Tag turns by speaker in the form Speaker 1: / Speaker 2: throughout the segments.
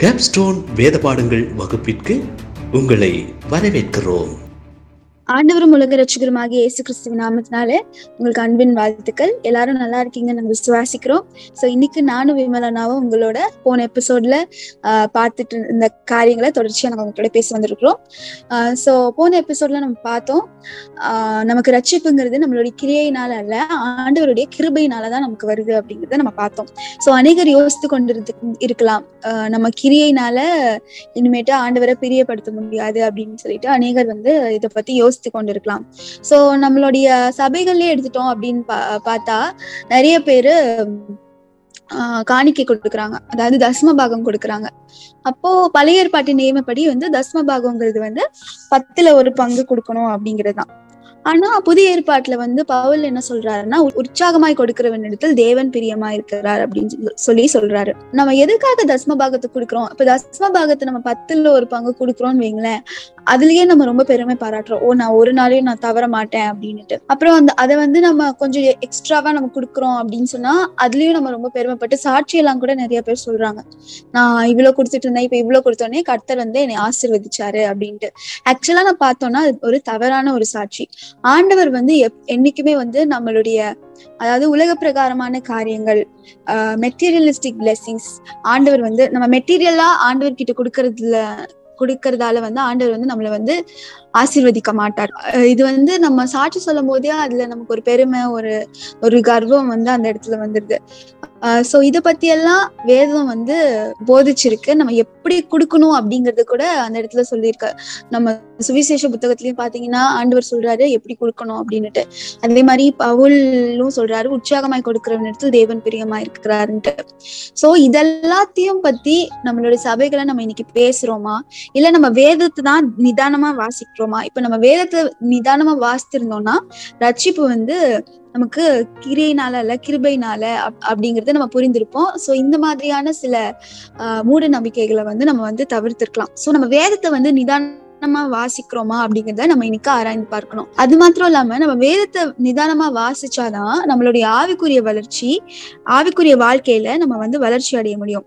Speaker 1: Capstone வேத பாடங்கள் வகுப்பிற்கு உங்களை வரவேற்கிறோம்.
Speaker 2: ஆண்டவரும் உலக ரட்சகருமாகிய இயேசு கிறிஸ்துவ நாமத்தினால உங்களுக்கு அன்பின் வாழ்த்துக்கள். எல்லாரும் நல்லா இருக்கீங்கன்னு நாங்க விசுவாசிக்கிறோம். சோ இன்னைக்கு நானும் விமலனாவும் உங்களோட போன எபிசோட்ல ஆஹ் பார்த்துட்டு இருந்த காரியங்களை தொடர்ச்சியா நாங்க உங்களோட பேசி வந்திருக்கிறோம். சோ போன எபிசோட்ல நம்ம பார்த்தோம் ஆஹ் நமக்கு ரட்சிப்புங்கிறது நம்மளுடைய கிரியையினால அல்ல ஆண்டவருடைய கிருபையினாலதான் நமக்கு வருது அப்படிங்கறத நம்ம பார்த்தோம். சோ அநேகர் யோசித்து கொண்டு இருக்கலாம். ஆஹ் நம்ம கிரியையினால இனிமேட்டு ஆண்டவரை பிரியப்படுத்த முடியாது அப்படின்னு சொல்லிட்டு அநேகர் வந்து இதை பத்தி யோசித்து கொண்டிருக்கலாம். ஸோ நம்மளுடைய சபைகள்லயே எடுத்துட்டோம் அப்படின்னு பா பார்த்தா நிறைய பேரு ஆஹ் காணிக்கை கொடுக்குறாங்க. அதாவது தஸ்ம பாகம் கொடுக்குறாங்க. அப்போ பழைய ஏற்பாட்டின் நியமப்படி வந்து தஸ்ம பாகங்கிறது வந்து பத்துல ஒரு பங்கு கொடுக்கணும் அப்படிங்கிறது தான் ஆனா புதிய ஏற்பாட்டுல வந்து பவுல் என்ன சொல்றாருன்னா உற்சாகமாய் கொடுக்கிறவனிடத்தில் தேவன் பிரியமா இருக்கிறார் அப்படின்னு சொல்லி சொல்றாரு. நம்ம எதுக்காக தஸ்ம பாகத்தை கொடுக்குறோம்? இப்ப தஸ்ம பாகத்தை நம்ம பத்துல ஒரு பங்கு கொடுக்குறோம்னு வைங்களேன் அதுலயே நம்ம ரொம்ப பெருமை பாராட்டுறோம். ஓ நான் ஒரு நாளையும் நான் தவற மாட்டேன் அப்படின்னுட்டு. அப்புறம் அந்த அதை வந்து நம்ம கொஞ்சம் எக்ஸ்ட்ராவா நம்ம கொடுக்குறோம் அப்படின்னு சொன்னா அதுலயும் நம்ம ரொம்ப பெருமைப்பட்டு சாட்சியெல்லாம் கூட நிறைய பேர் சொல்றாங்க. நான் இவ்வளவு கொடுத்துட்டு இருந்தேன் இப்ப இவ்வளவு கொடுத்தோடனே கர்த்தர் வந்து என்னை ஆசிர்வதிச்சாரு அப்படின்ட்டு. ஆக்சுவலா நான் பார்த்தோம்னா அது ஒரு தவறான ஒரு சாட்சி. ஆண்டவர் வந்து எப் என்னைக்குமே வந்து நம்மளுடைய அதாவது உலக பிரகாரமான காரியங்கள் மெட்டீரியலிஸ்டிக் பிளெஸிங்ஸ் ஆண்டவர் வந்து நம்ம மெட்டீரியலா ஆண்டவர் கிட்ட கொடுக்கறதுல கொடுக்கறதால வந்து ஆண்டவர் வந்து நம்மளை வந்து ஆசீர்வதிக்க மாட்டார். இது வந்து நம்ம சாட்சி சொல்லும் போதே அதுல நமக்கு ஒரு பெருமை ஒரு ஒரு கர்வம் வந்து அந்த இடத்துல வந்துருது. சோ இத பத்தி எல்லாம் வேதம் வந்து போதிச்சிருக்கு. நம்ம எப்படி கொடுக்கணும் அப்படிங்கறது கூட அந்த இடத்துல சொல்லியிருக்க. நம்ம சுவிசேஷ புத்தகத்திலயும் பாத்தீங்கன்னா ஆண்டவர் சொல்றாரு எப்படி கொடுக்கணும் அப்படின்னுட்டு. அதே மாதிரி பவுலும் சொல்றாரு உற்சாகமாய் கொடுக்கிற இடத்துல தேவன் பிரியமா இருக்கிறாருன்ட்டு. சோ இதெல்லாத்தையும் பத்தி நம்மளுடைய சபைகளை நம்ம இன்னைக்கு பேசுறோமா? இல்ல நம்ம வேதத்தை தான் நிதானமா வாசிக்கிறோம்? இப்ப நம்ம வேதத்தை நிதானமா வாசித்திருந்தோம்னா ரட்சிப்பு வந்து நமக்கு கிரியினால இல்ல கிருபைனால அப்படிங்கறத நம்ம புரிந்திருப்போம். சோ இந்த மாதிரியான சில ஆஹ் மூட நம்பிக்கைகளை வந்து நம்ம வந்து தவிர்த்திருக்கலாம். சோ நம்ம வேதத்தை வந்து நிதான நிதானமா வாசிக்கிறோமா அப்படிங்கிறத நம்ம இன்னைக்கு ஆராய்ந்து பார்க்கணும். அது மாத்திரம் இல்லாம நம்ம வேதத்தை நிதானமா வாசிச்சாதான் நம்மளுடைய ஆவிக்குரிய வளர்ச்சி ஆவிக்குரிய வாழ்க்கையில நம்ம வந்து வளர்ச்சி அடைய முடியும்.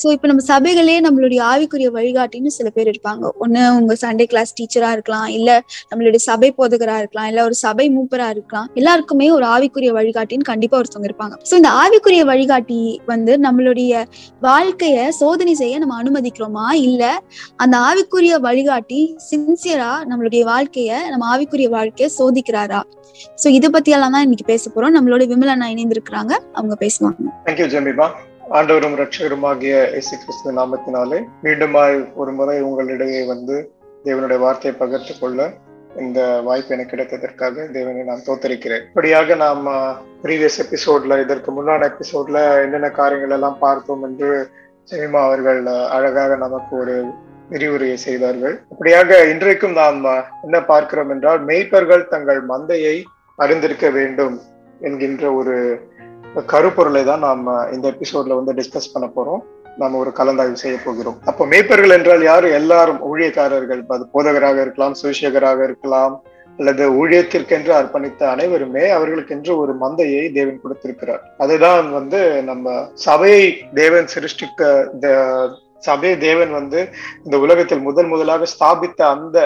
Speaker 2: சோ இப்ப நம்ம சபைகளே நம்மளுடைய ஆவிக்குரிய வழிகாட்டின்னு சில பேர் இருப்பாங்க. ஒண்ணு உங்க சண்டே கிளாஸ் டீச்சரா இருக்கலாம் இல்ல நம்மளுடைய சபை போதகரா இருக்கலாம் இல்ல ஒரு சபை மூப்பரா இருக்கலாம். எல்லாருக்குமே ஒரு ஆவிக்குரிய வழிகாட்டின்னு கண்டிப்பா ஒருத்தவங்க இருப்பாங்க. சோ இந்த ஆவிக்குரிய வழிகாட்டி வந்து நம்மளுடைய வாழ்க்கைய சோதனை செய்ய நம்ம அனுமதிக்கிறோமா? இல்ல அந்த ஆவிக்குரிய வழிகாட்டி சின்சியரா நம்மளுடைய வாழ்க்கைய நம்ம ஆவிக்குரிய வாழ்க்கைய சோதிக்கிறாரா? சோ இத பத்தி எல்லாம் தான் இன்னைக்கு பேச போறோம். நம்மளோட விமலனா இணைந்திருக்கிறாங்க. அவங்க பேசுவாங்க.
Speaker 3: தேங்க்யூ ஜெமிபா ஆண்டவரும் ரட்சகருமாகிய இயேசு கிறிஸ்து நாமத்தினாலே மீண்டுமாய் ஒரு முறை உங்களிடையே வந்து தேவனுடைய வார்த்தையை பகிர்ந்து கொள்ள இந்த வாய்ப்பு எனக்கு கிடைத்ததற்காக தேவனை நான் தோத்தரிக்கிறேன். இப்படியாக நாம் ப்ரீவியஸ் எபிசோட்ல இதற்கு முன்னாடி எபிசோட்ல என்னென்ன காரியங்கள் எல்லாம் பார்த்தோம் என்று சினிமா அவர்கள் அழகாக நமக்கு ஒரு விரிவுரையை செய்தார்கள். அப்படியாக இன்றைக்கும் நாம் என்ன பார்க்கிறோம் என்றால் மெய்ப்பர்கள் தங்கள் மந்தையை அறிந்திருக்க வேண்டும் என்கின்ற ஒரு கருப்பொருளை தான் நாம் இந்த எபிசோட்ல வந்து டிஸ்கஸ் பண்ண போறோம். நாம் ஒரு கலந்தாய்வு செய்ய போகிறோம். அப்போ மேய்ப்பர்கள் என்றால் யாரு? எல்லாரும் ஊழியக்காரர்கள் அது போதகராக இருக்கலாம் சுவிசேகராக இருக்கலாம் அல்லது ஊழியத்திற்கென்று அர்ப்பணித்த அனைவருமே அவர்களுக்கென்று ஒரு மந்தையை தேவன் கொடுத்திருக்கிறார். அதுதான் வந்து நம்ம சபையை தேவன் சிருஷ்டிக்க சபையை தேவன் வந்து இந்த உலகத்தில் முதல் முதலாக ஸ்தாபித்த அந்த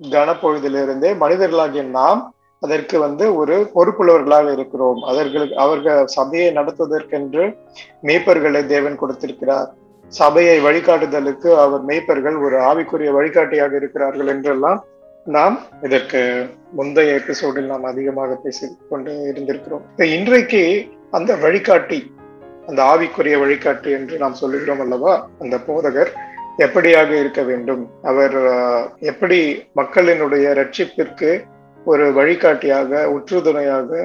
Speaker 3: கனப்பொழுதிலிருந்தே மனிதர்களாகிய நாம் அதற்கு வந்து ஒரு பொறுப்புள்ளவர்களாக இருக்கிறோம். அதற்கு அவர்கள் சபையை நடத்துவதற்கென்று மேய்ப்பர்களை தேவன் கொடுத்திருக்கிறார். சபையை வழிகாட்டுதலுக்கு அவர் மேய்ப்பர்கள் ஒரு ஆவிக்குரிய வழிகாட்டியாக இருக்கிறார்கள் என்றெல்லாம் நாம் இதற்கு முந்தைய எபிசோடில் நாம் அதிகமாக பேசிக் கொண்டு இருந்திருக்கிறோம். இன்றைக்கு அந்த வழிகாட்டி அந்த ஆவிக்குரிய வழிகாட்டு என்று நாம் சொல்லுகிறோம் அல்லவா? அந்த போதகர் எப்படியாக இருக்க வேண்டும்? அவர் எப்படி மக்களினுடைய ரட்சிப்பிற்கு ஒரு வழிகாட்டியாக உற்றுதுணையாக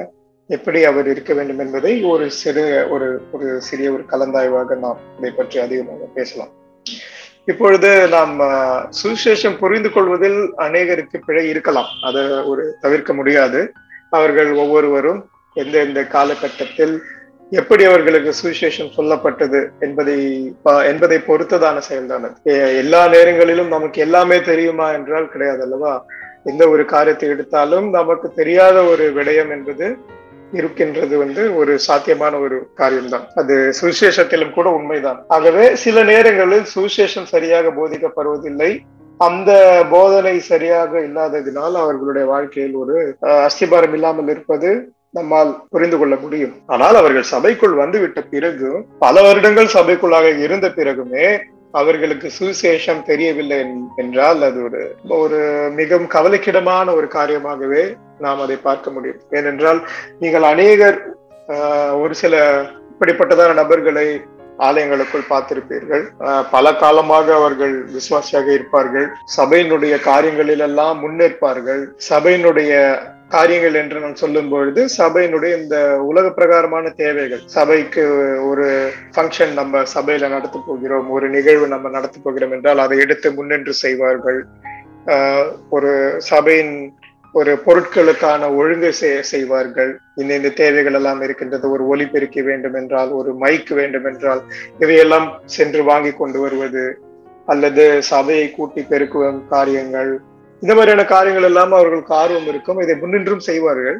Speaker 3: எப்படி அவர் இருக்க வேண்டும் என்பதை ஒரு சிறு ஒரு ஒரு சிறிய ஒரு கலந்தாய்வாக நாம் இதை பற்றி அதிகமாக பேசலாம். இப்பொழுது நாம் சுவிசேஷம் புரிந்து கொள்வதில் அநேகருக்கு பிழை இருக்கலாம். அதை ஒரு தவிர்க்க முடியாது. அவர்கள் ஒவ்வொருவரும் எந்தெந்த காலகட்டத்தில் எப்படி அவர்களுக்கு சுவிசேஷம் சொல்லப்பட்டது என்பதை என்பதை பொறுத்ததான செயல்தான். எல்லா நேரங்களிலும் நமக்கு எல்லாமே தெரியுமா என்றால் கிடையாது அல்லவா? எந்த ஒரு காரியத்தை எடுத்தாலும் நமக்கு தெரியாத ஒரு விடயம் என்பது இருக்கின்றது வந்து ஒரு சாத்தியமான ஒரு காரியம்தான். அது சுவிசேஷத்திலும் கூட உண்மைதான். ஆகவே சில நேரங்களில் சுவிசேஷம் சரியாக போதிக்கப்படுவதில்லை. அந்த போதனை சரியாக இல்லாததினால் அவர்களுடைய வாழ்க்கையில் ஒரு அஹ், அஸ்திபாரம் இல்லாமல் இருப்பது நம்மால் புரிந்து கொள்ள முடியும். ஆனால் அவர்கள் சபைக்குள் வந்துவிட்ட பிறகு பல வருடங்கள் சபைக்குள்ளாக இருந்த பிறகுமே அவர்களுக்கு சுவிசேஷம் தெரியவில்லை என்- என்றால் அது ஒரு ஒரு மிகவும் கவலைக்கிடமான ஒரு காரியமாகவே நாம் அதை பார்க்க முடியும். ஏனென்றால் நீங்கள் அநேகர் ஆஹ், ஒரு சில இப்படிப்பட்டதான நபர்களை ஆலயங்களுக்குள் பார்த்திருப்பீர்கள். பல காலமாக அவர்கள் விசுவாசியாக இருப்பார்கள். சபையினுடைய காரியங்களில் எல்லாம் முன்னேற்பார்கள். சபையினுடைய காரியங்கள் என்று நான் சொல்லும் பொழுது சபையினுடைய இந்த உலக பிரகாரமான தேவைகள் சபைக்கு ஒரு ஃபங்க்ஷன் நம்ம சபையில நடத்த போகிறோம் ஒரு நிகழ்வு நம்ம நடத்த போகிறோம் என்றால் அதை எடுத்து முன்னின்று செய்வார்கள். ஆஹ் ஒரு சபையின் ஒரு பொருட்களுக்கான ஒழுங்கு செய்வார்கள். இந்த இந்த தேவைகள் எல்லாம் இருக்கின்றது ஒரு ஒலிபெருக்கி வேண்டும் என்றால் ஒரு மைக் வேண்டும் என்றால் இதையெல்லாம் சென்று வாங்கி கொண்டு வருவது அல்லது சபையை கூட்டி பெருக்குவம் காரியங்கள் இந்த மாதிரியான காரியங்கள் எல்லாம் அவர்களுக்கு ஆர்வம் இருக்கும். இதை முன்னின்றும் செய்வார்கள்.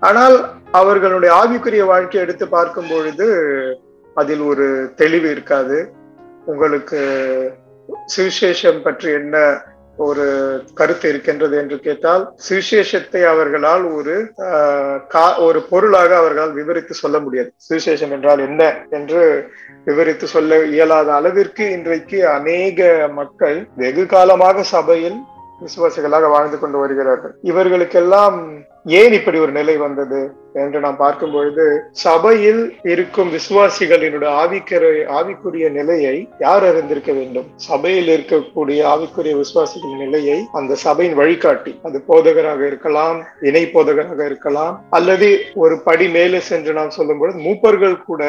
Speaker 3: ஆனால் அவர்களுடைய ஆவிக்குரிய வாழ்க்கையை எடுத்து பார்க்கும் பொழுது அதில் ஒரு தெளிவு இருக்காது. உங்களுக்கு சுவிசேஷம் பற்றி என்ன ஒரு கருத்து இருக்கின்றது என்று கேட்டால் சுவிசேஷத்தை அவர்களால் ஒரு ஆஹ், கா- ஒரு பொருளாக அவர்களால் விவரித்து சொல்ல முடியாது. சுவிசேஷம் என்றால் என்ன என்று விவரித்து சொல்ல இயலாத அளவிற்கு இன்றைக்கு அநேக மக்கள் வெகு காலமாக சபையில் விசுவாசிகளாக வாழ்ந்து கொண்டு வருகிறார்கள். இவர்களுக்கெல்லாம் ஏன் இப்படி ஒரு நிலை வந்தது என்று நாம் பார்க்கும் பொழுது சபையில் இருக்கும் விசுவாசிகளினுடைய ஆவிக்கரை ஆவிக்குரிய நிலையை யார் அறிந்திருக்க வேண்டும்? சபையில் இருக்கக்கூடிய ஆவிக்குரிய விசுவாசிகளின் நிலையை அந்த சபையின் வழிகாட்டி அது போதகராக இருக்கலாம் இணை போதகராக இருக்கலாம் அல்லது ஒரு படி மேலே சென்று நாம் சொல்லும் பொழுது மூப்பர்கள் கூட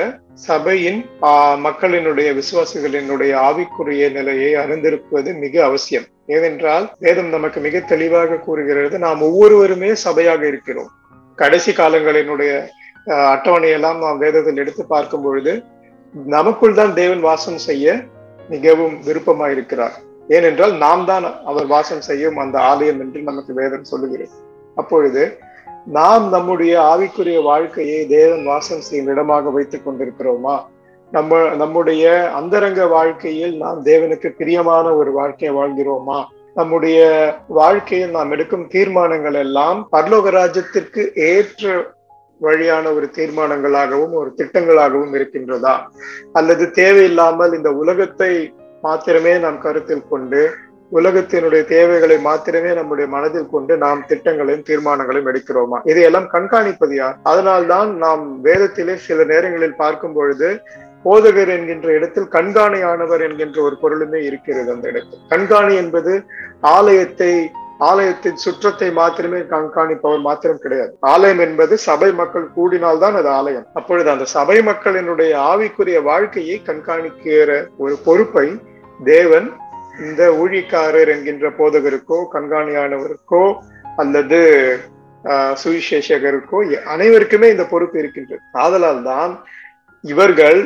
Speaker 3: சபையின் ஆஹ், மக்களினுடைய விசுவாசிகளினுடைய ஆவிக்குரிய நிலையை அறிந்திருப்பது மிக அவசியம். ஏனென்றால் வேதம் நமக்கு மிக தெளிவாக கூறுகிறது நாம் ஒவ்வொருவருமே சபையாக இருக்கிறோம். கடைசி காலங்களினுடைய அட்டவணையெல்லாம் நாம் வேதத்தில் எடுத்து பார்க்கும் பொழுது நமக்குள் தான் தேவன் வாசம் செய்ய மிகவும் விருப்பமாயிருக்கிறார். ஏனென்றால் நாம் தான் அவர் வாசம் செய்யும் அந்த ஆலயம் என்று நமக்கு வேதம் சொல்லுகிறது. அப்பொழுது நாம் நம்முடைய ஆவிக்குரிய வாழ்க்கையை தேவன் வாசம் செய்யும் இடமாக வைத்துக் கொண்டிருக்கிறோமா? நம்ம நம்முடைய அந்தரங்க வாழ்க்கையில் நாம் தேவனுக்கு பிரியமான ஒரு வாழ்க்கையை வாழ்கிறோமா? நம்முடைய வாழ்க்கையில் நாம் எடுக்கும் தீர்மானங்கள் எல்லாம் பரலோக ராஜ்யத்திற்கு ஏற்ற வழியான ஒரு தீர்மானங்களாகவும் ஒரு திட்டங்களாகவும் இருக்கின்றதா? அல்லது தேவையில்லாமல் இந்த உலகத்தை மாத்திரமே நாம் கருத்தில் கொண்டு உலகத்தினுடைய தேவைகளை மாத்திரமே நம்முடைய மனதில் கொண்டு நாம் திட்டங்களையும் தீர்மானங்களையும் எடுக்கிறோமா? இதையெல்லாம் கண்காணிப்பது யார்? அதனால்தான் நாம் வேதத்திலே சில நேரங்களில் பார்க்கும் பொழுது போதகர் என்கின்ற இடத்தில் கண்காணியானவர் என்கின்ற ஒரு பொருளுமே இருக்கிறது அந்த இடத்தில். கண்காணி என்பது ஆலயத்தை ஆலயத்தின் சுற்றத்தை மாத்திரமே கண்காணிப்பவர் மாத்திரம் கிடையாது. ஆலயம் என்பது சபை மக்கள் கூடினால்தான் அது ஆலயம். அப்பொழுது அந்த சபை மக்களினுடைய ஆவிக்குரிய வாழ்க்கையை கண்காணிக்கிற ஒரு பொறுப்பை தேவன் இந்த ஊழிக்காரர் என்கின்ற போதகருக்கோ கண்காணியானவருக்கோ அல்லது ஆஹ், சுவிசேஷகருக்கோ அனைவருக்குமே இந்த பொறுப்பு இருக்கின்றது. ஆதலால் தான் இவர்கள்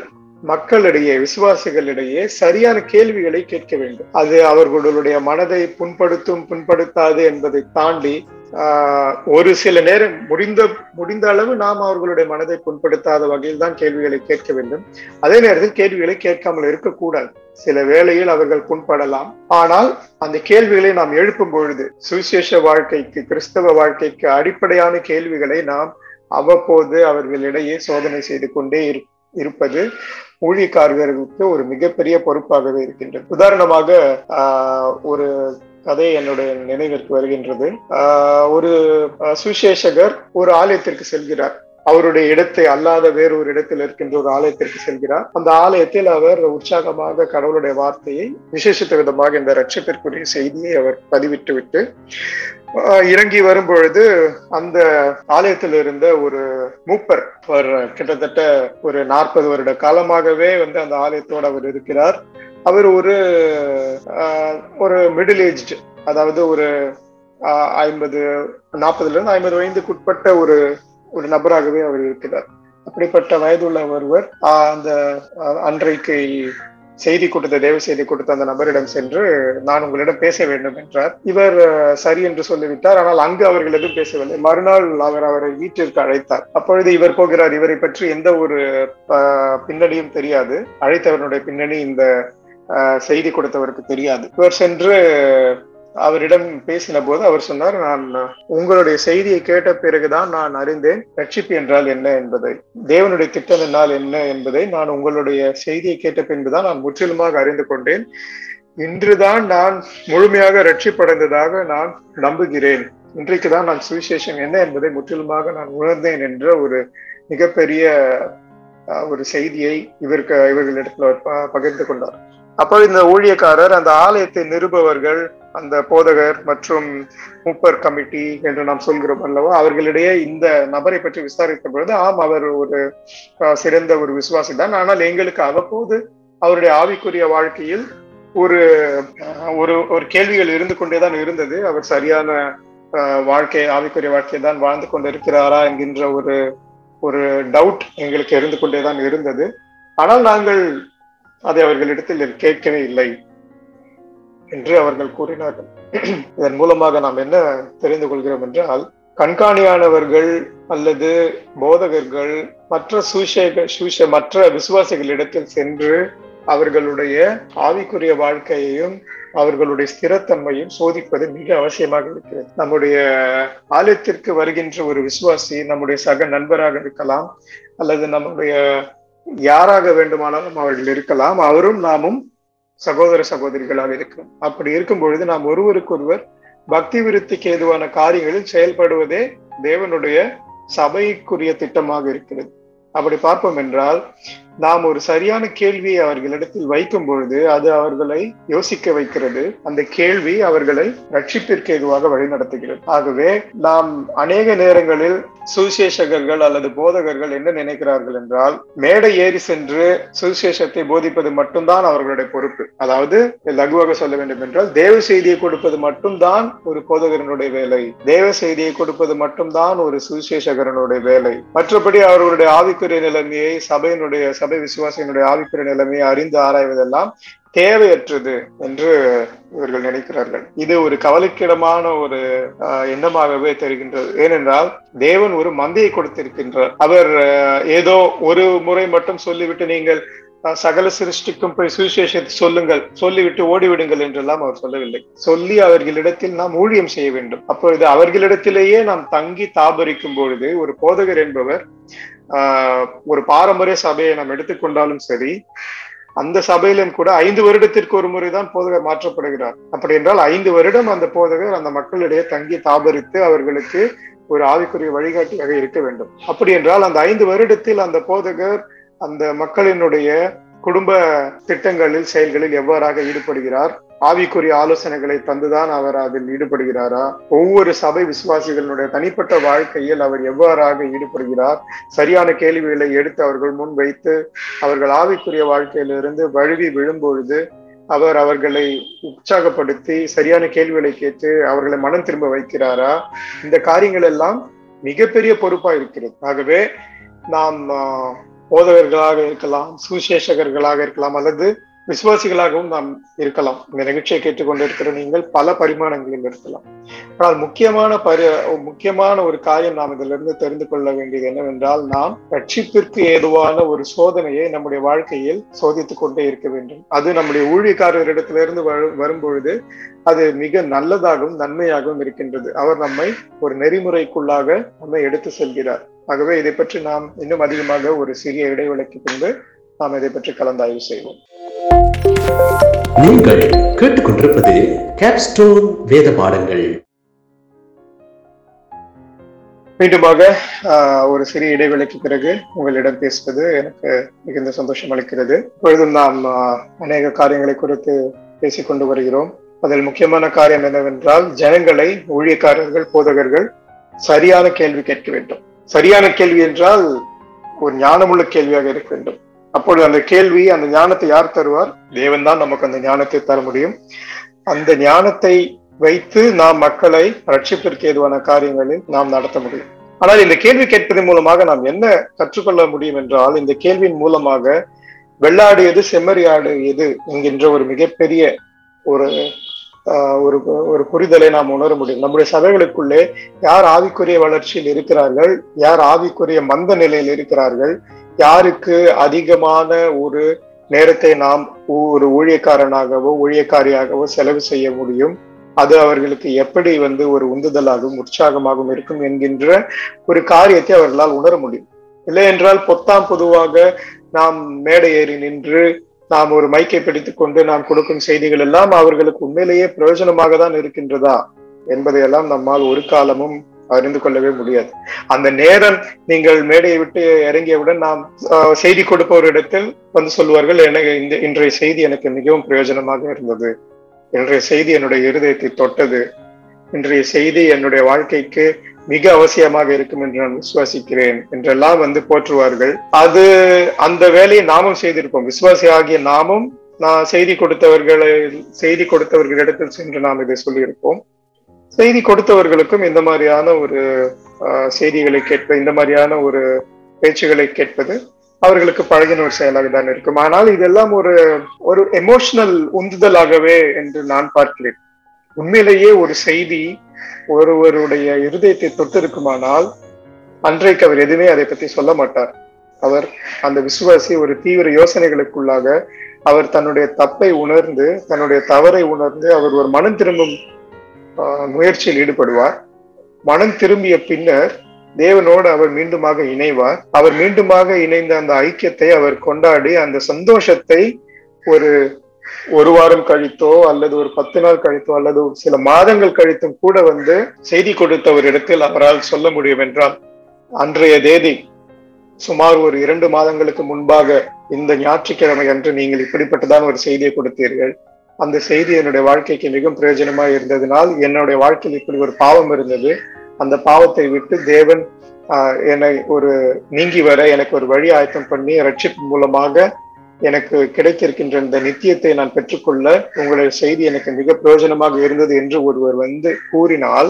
Speaker 3: மக்களிடையே விசுவாசிகளிடையே சரியான கேள்விகளை கேட்க வேண்டும். அது அவர்களுடைய மனதை புண்படுத்தும் புண்படுத்தாது என்பதை தாண்டி ஆஹ், ஒரு சில நேரம் முடிந்த முடிந்த அளவு நாம் அவர்களுடைய மனதை புண்படுத்தாத வகையில் தான் கேள்விகளை கேட்க வேண்டும். அதே நேரத்தில் கேள்விகளை கேட்காமல் இருக்கக்கூடாது. சில வேளையில் அவர்கள் புண்படலாம். ஆனால் அந்த கேள்விகளை நாம் எழுப்பும் பொழுது சுவிசேஷ வாழ்க்கைக்கு கிறிஸ்தவ வாழ்க்கைக்கு அடிப்படையான கேள்விகளை நாம் அவ்வப்போது அவர்களிடையே சோதனை செய்து கொண்டே இருக்கும் இருப்பது ஊழியக்காரர்களுக்கு ஒரு மிகப்பெரிய பொறுப்பாகவே இருக்கின்றது. உதாரணமாக ஆஹ், ஒரு கதை என்னுடைய நினைவிற்கு வருகின்றது. ஆஹ், ஒரு சுசேஷகர் ஒரு ஆலயத்திற்கு செல்கிறார். அவருடைய இடத்தை அல்லாத வேறு ஒரு இடத்தில் இருக்கின்ற ஒரு ஆலயத்திற்கு செல்கிறார். அந்த ஆலயத்தில் அவர் உற்சாகமாக கடவுளுடைய வார்த்தையை விசேஷித்த விதமாக இந்த ரட்சத்திற்குரிய செய்தியை அவர் பதிவிட்டு விட்டு இறங்கி வரும் பொழுது அந்த ஆலயத்தில் இருந்த ஒரு மூப்பர் அவர் கிட்டத்தட்ட ஒரு நாற்பது வருட காலமாகவே வந்து அந்த ஆலயத்தோடு அவர் இருக்கிறார். அவர் ஒரு ஆஹ், ஒரு மிடில் ஏஜ்டு அதாவது ஒரு ஐம்பது நாற்பதுல இருந்து ஐம்பது வயதுக்குட்பட்ட ஒரு ஒரு நபராகவே அவர் இருக்கிறார். அப்படிப்பட்ட வயதுள்ள ஒருவர் அந்த அன்றைக்கு செய்தி கொடுத்த தேவ செய்தி கொடுத்த அந்த நபரிடம் சென்று நான் உங்களிடம் பேச வேண்டும் என்றார். இவர் சரி என்று சொல்லிவிட்டார். ஆனால் அங்கு அவர்கள் எதுவும் பேசவில்லை. மறுநாள் அவர் அவரை வீட்டிற்கு அழைத்தார். அப்பொழுது இவர் போகிறார். இவரை பற்றி எந்த ஒரு அஹ், பின்னணியும் தெரியாது. அழைத்தவனுடைய பின்னணி இந்த அஹ், செய்தி கொடுத்தவருக்கு தெரியாது. இவர் சென்று அவரிடம் பேசின போது அவர் சொன்னார் நான் உங்களுடைய செய்தியை கேட்ட பிறகுதான் நான் அறிந்தேன். ரட்சிப்பு என்றால் என்ன என்பதை தேவனுடைய திட்டம் என்னால் என்ன என்பதை நான் உங்களுடைய செய்தியை கேட்ட பின்புதான் நான் முற்றிலுமாக அறிந்து கொண்டேன். இன்றுதான் நான் முழுமையாக ரட்சிப்படைந்ததாக நான் நம்புகிறேன். இன்றைக்கு தான் நான் சுவிசேஷம் என்ன என்பதை முற்றிலுமாக நான் உணர்ந்தேன் என்ற ஒரு மிகப்பெரிய ஒரு செய்தியை இவருக்கு இவர்களிடத்தில் பகிர்ந்து கொண்டார். அப்போ இந்த ஊழியக்காரர் அந்த ஆலயத்தை நிருபவர்கள் அந்த போதகர் மற்றும் மூப்பர் கமிட்டி என்று நாம் சொல்கிறோம் அல்லவா? அவர்களிடையே இந்த நபரை பற்றி விசாரித்த பொழுது ஆம் அவர் ஒரு சிறந்த ஒரு விசுவாசி தான் ஆனால் எங்களுக்கு அவ்வப்போது அவருடைய ஆவிக்குரிய வாழ்க்கையில் ஒரு ஒரு ஒரு கேள்விகள் இருந்து கொண்டேதான் இருந்தது. அவர் சரியான வாழ்க்கை ஆவிக்குரிய வாழ்க்கையை தான் வாழ்ந்து கொண்டிருக்கிறாரா என்கின்ற ஒரு ஒரு டவுட் எங்களுக்கு இருந்து கொண்டேதான் இருந்தது. ஆனால் நாங்கள் அதை அவர்களிடத்தில் கேட்கவே இல்லை. என்று அவர்கள் கூறினார்கள். இதன் மூலமாக நாம் என்ன தெரிந்து கொள்கிறோம் என்றால் கண்காணியானவர்கள் அல்லது போதகர்கள் மற்ற சூஷேக சூஷ மற்ற விசுவாசிகளிடத்தில் சென்று அவர்களுடைய ஆவிக்குரிய வாழ்க்கையையும் அவர்களுடைய ஸ்திரத்தன்மையும் சோதிப்பது மிக அவசியமாக இருக்கிறது. நம்முடைய ஆலயத்திற்கு வருகின்ற ஒரு விசுவாசி நம்முடைய சக நண்பராக இருக்கலாம் அல்லது நம்முடைய யாராக வேண்டுமானாலும் அவர்கள் இருக்கலாம் அவரும் நாமும் சகோதர சகோதரிகளாக இருக்கிறோம் அப்படி இருக்கும் பொழுது நாம் ஒருவருக்கொருவர் பக்தி விருத்திக்கு ஏதுவான காரியங்களில் செயல்படுவதே தேவனுடைய சபைக்குரிய திட்டமாக இருக்கிறது. அப்படி பார்ப்போம் என்றால் நாம் ஒரு சரியான கேள்வியை அவர்களிடத்தில் வைக்கும் பொழுது அது அவர்களை யோசிக்க வைக்கிறது. அந்த கேள்வி அவர்களை ரட்சிப்பிற்கு எதுவாக வழிநடத்துகிறது. ஆகவே நாம் அநேக நேரங்களில் சுவிசேஷகர்கள் அல்லது போதகர்கள் என்ன நினைக்கிறார்கள் என்றால் மேடை ஏறி சென்று சுவிசேஷத்தை போதிப்பது மட்டும்தான் அவர்களுடைய பொறுப்பு. அதாவது லகுவாக சொல்ல வேண்டும் என்றால் தேவ செய்தியை கொடுப்பது மட்டும்தான் ஒரு போதகரனுடைய வேலை. தேவ செய்தியை கொடுப்பது மட்டும்தான் ஒரு சுவிசேஷகரனுடைய வேலை. மற்றபடி அவர்களுடைய ஆவிக்குரிய நிலைமையை சபையினுடைய சபை விசுவாசியினுடைய ஆவிக்குரிய நிலைமையை அறிந்து ஆராய்வதெல்லாம் தேவையற்றது என்று இவர்கள் நினைக்கிறார்கள். இது ஒரு கவலைக்கிடமான ஒரு எண்ணமாகவே தெரிகின்றது. ஏனென்றால் தேவன் ஒரு மந்தையை கொடுத்திருக்கின்றார். அவர் ஏதோ ஒரு முறை மட்டும் சொல்லிவிட்டு நீங்கள் சகல சிருஷ்டிக்கும் போய் சுவிசேஷத்தை சொல்லுங்கள் சொல்லிவிட்டு ஓடிவிடுங்கள் என்றெல்லாம் அவர் சொல்லவில்லை. சொல்லி அவர்களிடத்தில் நாம் ஊழியம் செய்ய வேண்டும். அப்பொழுது அவர்களிடத்திலேயே நாம் தங்கி தாபரிக்கும் பொழுது ஒரு போதகர் என்பவர் ஆஹ், ஒரு பாரம்பரிய சபையை நாம் எடுத்துக்கொண்டாலும் சரி அந்த சபையிலும் கூட ஐந்து வருடத்திற்கு ஒரு முறைதான் போதகர் மாற்றப்படுகிறார். அப்படி என்றால் ஐந்து வருடம் அந்த போதகர் அந்த மக்களிடையே தங்கி தாபரித்து அவர்களுக்கு ஒரு ஆவிக்குரிய வழிகாட்டியாக இருக்க வேண்டும். அப்படி என்றால் அந்த ஐந்து வருடத்தில் அந்த போதகர் அந்த மக்களினுடைய குடும்ப திட்டங்களில் செயல்களில் எவ்வாறாக ஈடுபடுகிறார்? ஆவிக்குரிய ஆலோசனைகளை தந்துதான் அவர் அதில் ஈடுபடுகிறாரா? ஒவ்வொரு சபை விசுவாசிகளுடைய தனிப்பட்ட வாழ்க்கையில் அவர் எவ்வாறாக ஈடுபடுகிறார்? சரியான கேள்விகளை எடுத்து அவர்கள் முன் வைத்து அவர்கள் ஆவிக்குரிய வாழ்க்கையிலிருந்து வழுவி விழும்பொழுது அவர் அவர்களை உற்சாகப்படுத்தி சரியான கேள்விகளை கேட்டு அவர்களை மனம் திரும்ப வைக்கிறாரா? இந்த காரியங்கள் எல்லாம் மிகப்பெரிய பொறுப்பா இருக்கிறது. ஆகவே நாம் போதகர்களாக இருக்கலாம் சுவிசேஷகர்களாக இருக்கலாம் அல்லது விசுவாசிகளாகவும் நாம் இருக்கலாம். இந்த நிகழ்ச்சியை கேட்டுக்கொண்டிருக்கிற நீங்கள் பல பரிமாணங்களில் இருக்கலாம். ஆனால் முக்கியமான பரி முக்கியமான ஒரு காரியம் நாம் இதிலிருந்து தெரிந்து கொள்ள வேண்டியது என்னவென்றால் நாம் ரட்சிப்பிற்கு ஏதுவான ஒரு சோதனையை நம்முடைய வாழ்க்கையில் சோதித்துக் கொண்டே இருக்க வேண்டும். அது நம்முடைய ஊழியக்காரரிடத்திலிருந்து வரு- வரும்பொழுது அது மிக நல்லதாகவும் நன்மையாகவும் இருக்கின்றது. அவர் நம்மை ஒரு நெறிமுறைக்குள்ளாக நம்மை எடுத்து செல்கிறார். ஆகவே இதை பற்றி நாம் இன்னும் அதிகமாக ஒரு சிறிய இடைவெளிக்கு பின்பு நாம் இதை பற்றி கலந்தாய்வு செய்வோம்.
Speaker 1: நீங்கள் கேட்டுக்கொண்டிருப்பது கேப்ஸ்டோன் வேத பாடங்கள்.
Speaker 3: மீண்டுமாக ஒரு சிறிய இடைவெளிக்கு பிறகு உங்களிடம் பேசுவது எனக்கு மிகுந்த சந்தோஷம் அளிக்கிறது. இப்பொழுதும் நாம் அநேக காரியங்களை குறித்து பேசிக்கொண்டு வருகிறோம். அதில் முக்கியமான காரியம் என்னவென்றால் ஜனங்களை ஊழியக்காரர்கள் போதகர்கள் சரியான கேள்வி கேட்க வேண்டும். சரியான கேள்வி என்றால் ஒரு ஞானமுள்ள கேள்வியாக இருக்க வேண்டும். அப்பொழுது அந்த கேள்வி அந்த ஞானத்தை யார் தருவார்? தேவன் தான் நமக்கு அந்த ஞானத்தை தர முடியும். அந்த ஞானத்தை வைத்து நாம் மக்களை ரட்சிப்பிற்கு ஏதுவான காரியங்களில் நாம் நடத்த முடியும். ஆனால் இந்த கேள்வி கேட்பதன் மூலமாக நாம் என்ன கற்றுக்கொள்ள முடியும் என்றால் இந்த கேள்வியின் மூலமாக வெள்ளாடு எது செம்மறி ஆடு எது என்கின்ற ஒரு மிகப்பெரிய ஒரு ஒரு ஒரு புரிதலை நாம் உணர முடியும். நம்முடைய சபைகளுக்குள்ளே யார் ஆவிக்குரிய வளர்ச்சியில் இருக்கிறார்கள் யார் ஆவிக்குரிய மந்த நிலையில் இருக்கிறார்கள் யாருக்கு அதிகமான ஒரு நேரத்தை நாம் ஒரு ஊழியக்காரனாகவோ ஊழியக்காரியாகவோ செலவு செய்ய முடியும். அது அவர்களுக்கு எப்படி வந்து ஒரு உந்துதலாகவும் உற்சாகமாகவும் இருக்கும் என்கின்ற ஒரு காரியத்தை அவர்களால் உணர முடியும். இல்லை என்றால் பொத்தாம் பொதுவாக நாம் மேடை ஏறி நின்று நாம் ஒரு மைக்கை பிடித்துக் கொண்டு நாம் கொடுக்கும் செய்திகள் எல்லாம் அவர்களுக்கு உண்மையிலேயே பிரயோஜனமாக தான் இருக்கின்றதா என்பதையெல்லாம் நம்மால் ஒரு காலமும் அறிந்து கொள்ளவே முடியாது. அந்த நேரம் நீங்கள் மேடையை விட்டு இறங்கியவுடன் நாம் செய்தி கொடுப்பவரிடத்தில் வந்து சொல்வார்கள் எனக்கு இந்த இன்றைய செய்தி எனக்கு மிகவும் பிரயோஜனமாக இருந்தது. இன்றைய செய்தி என்னுடைய இருதயத்தை தொட்டது. இன்றைய செய்தி என்னுடைய வாழ்க்கைக்கு மிக அவசியமாக இருக்கும் என்று நான் விசுவாசிக்கிறேன் என்றெல்லாம் வந்து போற்றுவார்கள். அது அந்த வேலையை நாமும் செய்திருப்போம். விசுவாசி ஆகிய நாமும் நான் செய்தி கொடுத்தவர்களை செய்தி கொடுத்தவர்களிடத்தில் சென்று நாம் இதை சொல்லியிருப்போம். செய்தி கொடுத்தவர்களுக்கும் இந்த மாதிரியான ஒரு செய்திகளை கேட்ப இந்த மாதிரியான ஒரு பேச்சுகளை கேட்பது அவர்களுக்கு பழகின ஒரு செயலாக தான் இருக்கும். ஆனால் இதெல்லாம் ஒரு ஒரு எமோஷனல் உந்துதலாகவே என்று நான் பார்க்கிறேன். உண்மையிலேயே ஒரு செய்தி ஒருவருடைய இருதயத்தை தொட்டிருக்குமானால் அன்றைக்கு அவர் எதுவுமே அதை பத்தி சொல்ல மாட்டார். அவர் அந்த விசுவாசி ஒரு தீவிர யோசனைகளுக்குள்ளாக அவர் தன்னுடைய தப்பை உணர்ந்து தன்னுடைய தவறை உணர்ந்து அவர் ஒரு மனம் திரும்பும் முயற்சியில் ஈடுபடுவார். மனம் திரும்பிய பின்னர் தேவனோடு அவர் மீண்டுமாக இணைவார். அவர் மீண்டுமாக இணைந்த அந்த ஐக்கியத்தை அவர் கொண்டாடி அந்த சந்தோஷத்தை ஒரு ஒரு வாரம் கழித்தோ அல்லது ஒரு பத்து நாள் கழித்தோ அல்லது சில மாதங்கள் கழித்தும் கூட வந்து செய்தி கொடுத்த ஒரு இடத்தில் அவரால் சொல்ல முடியும் என்றால் அன்றைய தேதி சுமார் ஒரு இரண்டு மாதங்களுக்கு முன்பாக இந்த ஞாயிற்றுக்கிழமை அன்று நீங்கள் இப்படிப்பட்டதான் ஒரு செய்தியை கொடுத்தீர்கள். அந்த செய்தி என்னுடைய வாழ்க்கைக்கு மிகவும் பிரயோஜனமாக இருந்ததினால் என்னுடைய வாழ்க்கையில் இப்படி ஒரு பாவம் இருந்தது. அந்த பாவத்தை விட்டு தேவன் என்னை ஒரு நீங்கி வர எனக்கு ஒரு வழி ஆயத்தம் பண்ணி ரட்சிப்பு மூலமாக எனக்கு கிடைத்திருக்கின்ற இந்த நித்தியத்தை நான் பெற்றுக்கொள்ள உங்களுடைய செய்தி எனக்கு மிக பிரயோஜனமாக இருந்தது என்று ஒருவர் வந்து கூறினால்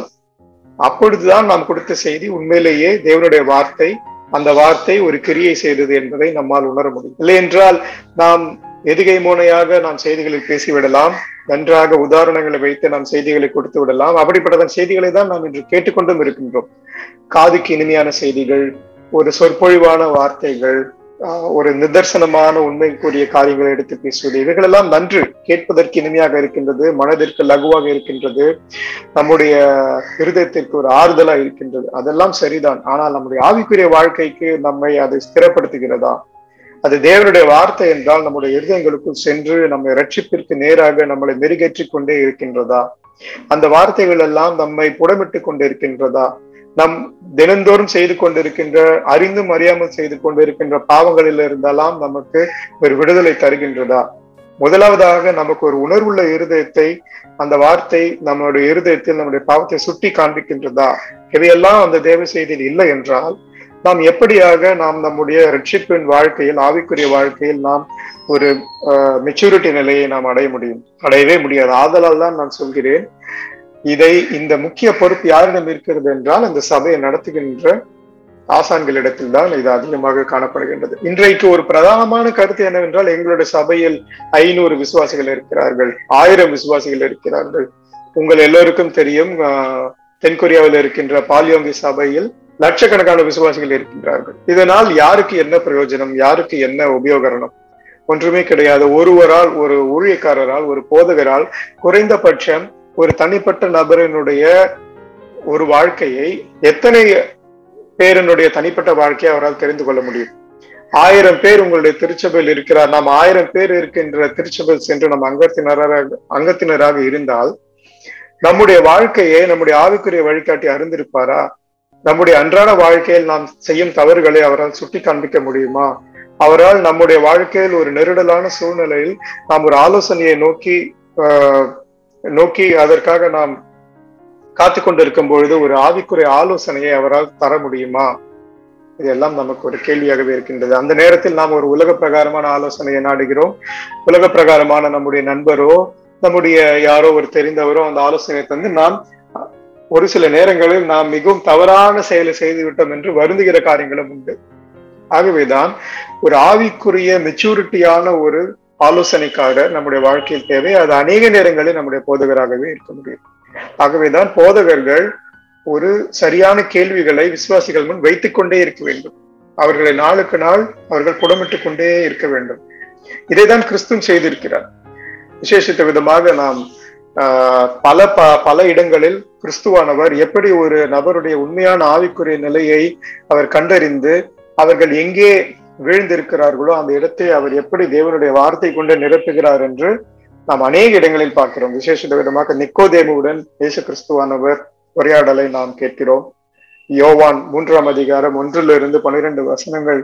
Speaker 3: அப்பொழுதுதான் நாம் கொடுத்த செய்தி உண்மையிலேயே தேவனுடைய வார்த்தை அந்த வார்த்தை ஒரு கிரியை செய்தது என்பதை நம்மால் உணர முடியும். இல்லை என்றால் நாம் எதுகை மோனையாக நாம் செய்திகளில் பேசிவிடலாம் நன்றாக உதாரணங்களை வைத்து நாம் செய்திகளை கொடுத்து விடலாம் அப்படிப்பட்ட செய்திகளை தான் நாம் இன்று கேட்டுக்கொண்டும் இருக்கின்றோம். காதுக்கு இனிமையான செய்திகள் ஒரு சொற்பொழிவான வார்த்தைகள் ஒரு நிதர்சனமான உண்மை கூறிய காரியங்களை எடுத்து பேசுவது. இவைகளெல்லாம் நன்று கேட்பதற்கு இனிமையாக இருக்கின்றது மனதிற்கு லகுவாக இருக்கின்றது நம்முடைய இருதயத்திற்கு ஒரு ஆறுதலா இருக்கின்றது. அதெல்லாம் சரிதான். ஆனால் நம்முடைய ஆவிக்குரிய வாழ்க்கைக்கு நம்மை அது ஸ்திரப்படுத்துகிறதா? அது தேவனுடைய வார்த்தை என்றால் நம்முடைய இருதயங்களுக்குள் சென்று நம்மை ரட்சிப்பிற்கு நேராக நம்மளை மெருகேற்றிக் கொண்டே இருக்கின்றதா? அந்த வார்த்தைகள் எல்லாம் நம்மை புடமிட்டு கொண்டிருக்கின்றதா? நம் தினந்தோறும் செய்து கொண்டிருக்கின்ற அறிந்தும் அறியாமல் செய்து கொண்டிருக்கின்ற பாவங்களில் இருந்தெல்லாம் நமக்கு ஒரு விடுதலை தருகின்றதா? முதலாவதாக நமக்கு ஒரு உணர்வுள்ள இருதயத்தை அந்த வார்த்தை நம்மளுடைய இருதயத்தில் நம்முடைய பாவத்தை சுட்டி காண்பிக்கின்றதா? இவையெல்லாம் அந்த தேவ செய்தியில் இல்லை என்றால் நாம் எப்படியாக நாம் நம்முடைய ரட்சிப்பின் வாழ்க்கையில் ஆவிக்குரிய வாழ்க்கையில் நாம் ஒரு மெச்சூரிட்டி நிலையை நாம் அடைய முடியும்? அடையவே முடியாது. ஆதலால் தான் நான் சொல்கிறேன் இதை இந்த முக்கிய பொறுப்பு யாரிடம் இருக்கிறது என்றால் அந்த சபையை நடத்துகின்ற ஆசான்களிடத்தில் தான் இது அதிகமாக காணப்படுகின்றது. இன்றைக்கு ஒரு பிரதானமான கருத்து என்னவென்றால் எங்களுடைய சபையில் ஐநூறு விசுவாசிகள் இருக்கிறார்கள் ஆயிரம் விசுவாசிகள் இருக்கிறார்கள். உங்கள் எல்லோருக்கும் தெரியும் ஆஹ், தென்கொரியாவில் இருக்கின்ற பாலியோங்கி சபையில் லட்சக்கணக்கான விசுவாசிகள் இருக்கின்றார்கள். இதனால் யாருக்கு என்ன பிரயோஜனம் யாருக்கு என்ன உபயோகரணம்? ஒன்றுமே கிடையாது. ஒருவரால் ஒரு ஊழியக்காரரால் ஒரு போதகரால் குறைந்தபட்சம் ஒரு தனிப்பட்ட நபரினுடைய ஒரு வாழ்க்கையை எத்தனை பேரினுடைய தனிப்பட்ட வாழ்க்கையை அவரால் தெரிந்து கொள்ள முடியும்? ஆயிரம் பேர் உங்களுடைய திருச்சபையில் இருக்கிறார். நாம் ஆயிரம் பேர் இருக்கின்ற திருச்சபையில் சென்று நம் அங்கத்தினராக அங்கத்தினராக இருந்தால் நம்முடைய வாழ்க்கையை நம்முடைய ஆவிக்குரிய வழிகாட்டி அறிந்திருப்பாரா? நம்முடைய அன்றாட வாழ்க்கையில் நாம் செய்யும் தவறுகளை அவரால் சுட்டி காண்பிக்க முடியுமா? அவரால் நம்முடைய வாழ்க்கையில் ஒரு நெருடலான சூழ்நிலையில் நாம் ஒரு ஆலோசனையை நோக்கி நோக்கி அதற்காக நாம் காத்து கொண்டிருக்கும் பொழுது ஒரு ஆவிக்குரிய ஆலோசனையை அவரால் தர முடியுமா? இதெல்லாம் நமக்கு ஒரு கேள்வியாகவே இருக்கின்றது. அந்த நேரத்தில் நாம் ஒரு உலக பிரகாரமான ஆலோசனையை நாடுகிறோம். உலக பிரகாரமான நம்முடைய நண்பரோ நம்முடைய யாரோ ஒரு தெரிந்தவரோ அந்த ஆலோசனையை தந்து நாம் ஒரு சில நேரங்களில் நாம் மிகவும் தவறான செயலை செய்து விட்டோம் என்று வருந்துகிற காரியங்களும் உண்டு. ஆகவேதான் ஒரு ஆவிக்குரிய மெச்சூரிட்டியான ஒரு ஆலோசனைக்காக நம்முடைய வாழ்க்கையில் தேவை. அது அநேக நேரங்களில் நம்முடைய போதகராகவே இருக்க முடியும். ஆகவேதான் போதகர்கள் ஒரு சரியான கேள்விகளை விசுவாசிகள் முன் வைத்துக் கொண்டே இருக்க வேண்டும். அவர்களை நாளுக்கு நாள் அவர்கள் புடமிட்டுக் கொண்டே இருக்க வேண்டும். இதைதான் கிறிஸ்துவும் செய்திருக்கிறார். விசேஷித்த விதமாக நாம் ஆஹ், பல ப பல இடங்களில் கிறிஸ்துவானவர் எப்படி ஒரு நபருடைய உண்மையான ஆவிக்குரிய நிலையை அவர் கண்டறிந்து அவர்கள் எங்கே வீழ்ந்திருக்கிறார்களோ அந்த இடத்தை அவர் எப்படி தேவனுடைய வார்த்தை கொண்டு நிரப்புகிறார் என்று நாம் அநேக இடங்களில் பார்க்கிறோம். விசேஷ விதமாக நிக்கோதேமுடன் இயேசு கிறிஸ்துவானவர் உரையாடலை நாம் கேட்கிறோம். யோவான் மூன்றாம் அதிகாரம் ஒன்றிலிருந்து பனிரெண்டு வசனங்கள்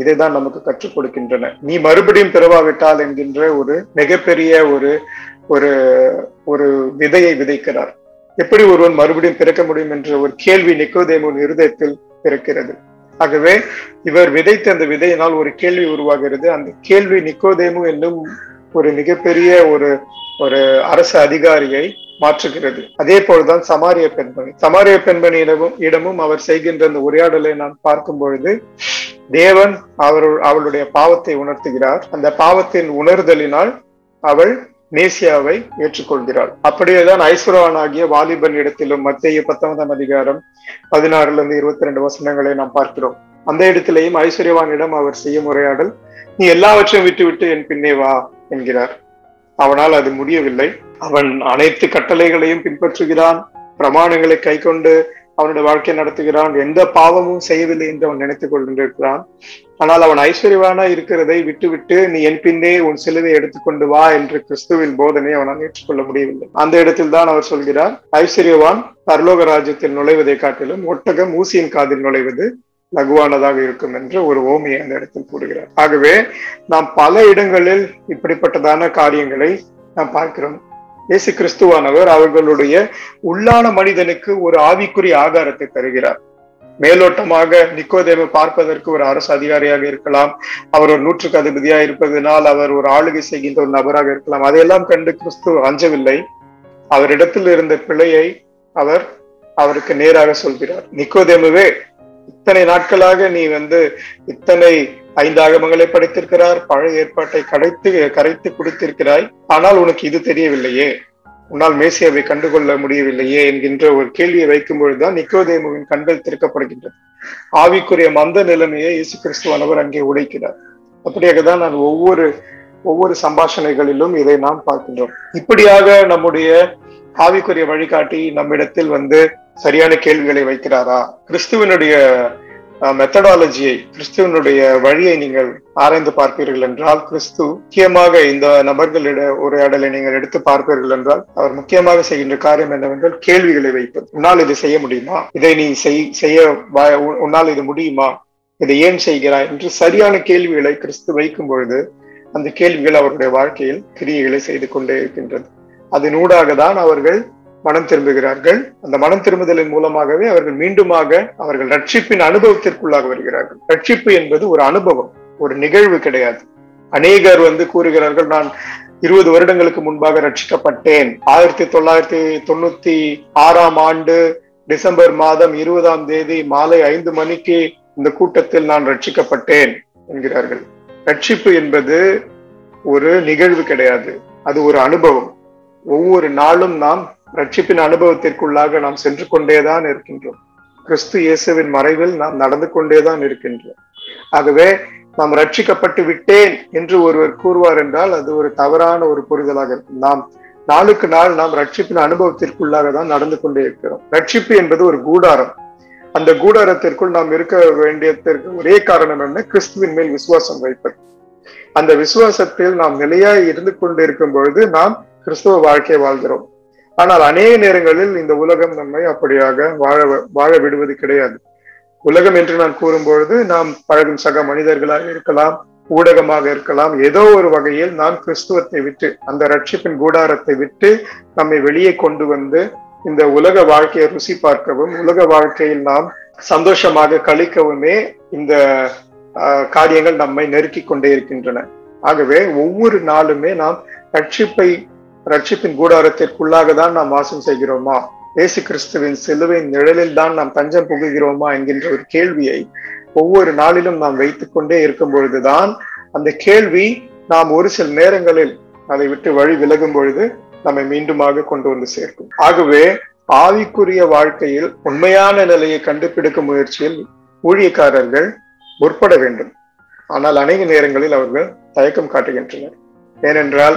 Speaker 3: இதைதான் நமக்கு கற்றுக் கொடுக்கின்றன. நீ மறுபடியும் பிறவாவிட்டால் என்கின்ற ஒரு மிகப்பெரிய ஒரு ஒரு ஒரு விதையை விதைக்கிறார். எப்படி ஒருவன் மறுபடியும் பிறக்க முடியும் என்ற ஒரு கேள்வி நிக்கோதேமுன் இருதயத்தில் பிறக்கிறது. ஆகவே இவர் விதைத்த அந்த விதையினால் ஒரு கேள்வி உருவாகிறது. அந்த கேள்வி நிக்கோதேமு என்னும் ஒரு மிகப்பெரிய ஒரு ஒரு அரசு அதிகாரியை மாற்றுகிறது. அதே போலதான் சமாரிய பெண்மணி. சமாரிய பெண்மணியிடமும் இடமும் அவர் செய்கின்ற அந்த உரையாடலை நான் பார்க்கும் பொழுது தேவன் அவர் அவளுடைய பாவத்தை உணர்த்துகிறார். அந்த பாவத்தின் உணர்தலினால் அவள் மேசியாவை ஏற்றுக்கொள்கிறாள். அப்படியேதான் ஐஸ்வரவானாகிய வாலிபன் இடத்திலும் மத்திய பத்தொன்பதாம் அதிகாரம் பதினாறுல இருந்து இருபத்தி ரெண்டு வசனங்களை நாம் பார்க்கிறோம். அந்த இடத்திலேயும் ஐஸ்வர்யவானிடம் அவர் செய்யும் உரையாடல் நீ எல்லாவற்றையும் விட்டுவிட்டு என் பின்னே வா என்கிறார். அவனால் அது முடியவில்லை. அவன் அனைத்து கட்டளைகளையும் பின்பற்றுகிறான். பிரமாணங்களை கை கொண்டு அவனுடைய வாழ்க்கை நடத்துகிறான். எந்த பாவமும் செய்யவில்லை என்று அவன் நினைத்துக் கொண்டிருக்கிறான். ஆனால் அவன் ஐஸ்வர்யவானா இருக்கிறதை விட்டுவிட்டு நீ என் பின்னே உன் சிலுவை எடுத்துக்கொண்டு வா என்று கிறிஸ்துவின் போதனை அவனால் ஏற்றுக்கொள்ள முடியவில்லை. அந்த இடத்தில் தான் அவர் சொல்கிறார் ஐஸ்வர்யவான் பரலோக ராஜ்யத்தில் நுழைவதை காட்டிலும் ஒட்டகம் ஊசியின் காதில் நுழைவது லகுவானதாக இருக்கும் என்று ஒரு ஓமையை அந்த இடத்தில் கூறுகிறார். ஆகவே நாம் பல இடங்களில் இப்படிப்பட்டதான காரியங்களை நாம் பார்க்கிறோம். இயேசு கிறிஸ்துவானவர் அவர்களுடைய உள்ளான மனிதனுக்கு ஒரு ஆவிக்குரிய ஆகாரத்தை தருகிறார். மேலோட்டமாக நிக்கோதேம பார்ப்பதற்கு ஒரு அரசு அதிகாரியாக இருக்கலாம். அவர் ஒரு நூற்றுக்கு அதிபதியா இருப்பதனால் அவர் ஒரு ஆளுகை செய்கின்ற ஒரு நபராக இருக்கலாம். அதையெல்லாம் கண்டு கிறிஸ்து அஞ்சவில்லை. அவரிடத்தில் இருந்த பிழையை அவர் அவருக்கு நேராக சொல்கிறார். நிக்கோதேமுவே இத்தனை நாட்களாக நீ வந்து இத்தனை ஐந்து ஆகமங்களை படித்திருக்கிறார் பழைய ஏற்பாட்டை கடைத்து கரைத்து கொடுத்திருக்கிறாய். ஆனால் உனக்கு இது தெரியவில்லையே. உன்னால் மேசியாவை கண்டுகொள்ள முடியவில்லையே என்கின்ற ஒரு கேள்வியை வைக்கும் பொழுதுதான் நிக்கோதேமுவின் கண்கள் திறக்கப்படுகின்றது. ஆவிக்குரிய மந்த நிலைமையை இயேசு கிறிஸ்துவானவர் அங்கே உடைக்கிறார். அப்படியாக தான் நான் ஒவ்வொரு ஒவ்வொரு சம்பாஷணைகளிலும் இதை நாம் பார்க்கின்றோம். இப்படியாக நம்முடைய ஆவிக்குரிய வழிகாட்டி நம்மிடத்தில் வந்து சரியான கேள்விகளை வைக்கிறாரா? கிறிஸ்துவனுடைய மெத்தடாலஜியை கிறிஸ்துவனுடைய வழியை நீங்கள் ஆராய்ந்து பார்ப்பீர்கள் என்றால் கிறிஸ்து முக்கியமாக இந்த நபர்களிட உரையாடலை நீங்கள் எடுத்து பார்ப்பீர்கள் என்றால் அவர் முக்கியமாக செய்கின்ற காரியம் என்னவென்றால் கேள்விகளை வைப்பது உன்னால் இது செய்ய முடியுமா? இதை நீ செய்ய உன்னால் இது முடியுமா? இதை ஏன் செய்கிறாய்? என்று சரியான கேள்விகளை கிறிஸ்து வைக்கும் பொழுது அந்த கேள்விகள் அவருடைய வாழ்க்கையில் கிரியைகளை செய்து கொண்டே இருக்கின்றது. அதனூடாக தான் அவர்கள் மனம் திரும்புகிறார்கள். அந்த மனம் திரும்புதலின் மூலமாகவே அவர்கள் மீண்டுமாக அவர்கள் ரட்சிப்பின் அனுபவத்திற்குள்ளாக வருகிறார்கள். ரட்சிப்பு என்பது ஒரு அனுபவம் ஒரு நிகழ்வு கிடையாது. அநேகர் வந்து கூறுகிறார்கள் நான் இருபது வருடங்களுக்கு முன்பாக ரட்சிக்கப்பட்டேன். ஆயிரத்தி தொள்ளாயிரத்தி தொண்ணூத்தி ஆறாம் ஆண்டு டிசம்பர் மாதம் இருபதாம் தேதி மாலை ஐந்து மணிக்கு இந்த கூட்டத்தில் நான் ரட்சிக்கப்பட்டேன் என்கிறார்கள். ரட்சிப்பு என்பது ஒரு நிகழ்வு கிடையாது அது ஒரு அனுபவம். ஒவ்வொரு நாளும் நாம் ரட்சிப்பின் அனுபவத்திற்குள்ளாக நாம் சென்று கொண்டேதான் இருக்கின்றோம். கிறிஸ்து இயேசுவின் மறைவில் நாம் நடந்து கொண்டேதான் இருக்கின்றோம். ஆகவே நாம் ரட்சிக்கப்பட்டு விட்டேன் என்று ஒருவர் கூறுவார் என்றால் அது ஒரு தவறான ஒரு புரிதலாக இருக்கும். நாம் நாளுக்கு நாள் நாம் ரட்சிப்பின் அனுபவத்திற்குள்ளாக தான் நடந்து கொண்டே இருக்கிறோம். ரட்சிப்பு என்பது ஒரு கூடாரம். அந்த கூடாரத்திற்குள் நாம் இருக்க வேண்டியதற்கு ஒரே காரணம் என்ன? கிறிஸ்துவின் மேல் விசுவாசம் வைப்பது. அந்த விசுவாசத்தில் நாம் நிலையாய் இருந்து கொண்டிருக்கும் பொழுது நாம் கிறிஸ்துவ வாழ்க்கையை வாழ்கிறோம். ஆனால் அநேக நேரங்களில் இந்த உலகம் நம்மை அப்படியாக வாழ வாழ விடுவது கிடையாது. உலகம் என்று நான் கூறும்பொழுது நாம் பழகும் சக மனிதர்களாக இருக்கலாம் ஊடகமாக இருக்கலாம் ஏதோ ஒரு வகையில் நாம் கிறிஸ்துவத்தை விட்டு அந்த ரட்சிப்பின் கூடாரத்தை விட்டு நம்மை வெளியே கொண்டு வந்து இந்த உலக வாழ்க்கையை ருசி பார்க்கவும் உலக வாழ்க்கையில் நாம் சந்தோஷமாக கழிக்கவுமே இந்த காரியங்கள் நம்மை நெருக்கி கொண்டே இருக்கின்றன. ஆகவே ஒவ்வொரு நாளுமே நாம் ரட்சிப்பை ரட்சிப்பின் கூடாரத்திற்குள்ளாக தான் நாம் வாசம் செய்கிறோமா? இயேசு கிறிஸ்துவின் சிலுவையின் நிழலில் தான் நாம் தஞ்சம் புகுகிறோமா என்கின்ற ஒரு கேள்வியை ஒவ்வொரு நாளிலும் நாம் வைத்துக் கொண்டே இருக்கும் பொழுதுதான் அந்த கேள்வி நாம் ஒரு சில நேரங்களில் அதை விட்டு வழி விலகும் பொழுது நம்மை மீண்டுமாக கொண்டு வந்து சேர்க்கும். ஆகவே ஆவிக்குரிய வாழ்க்கையில் உண்மையான நிலையை கண்டுபிடிக்கும் முயற்சியில் ஊழியக்காரர்கள் முற்பட வேண்டும். ஆனால் அநேக நேரங்களில் அவர்கள் தயக்கம் காட்டுகின்றனர். ஏனென்றால்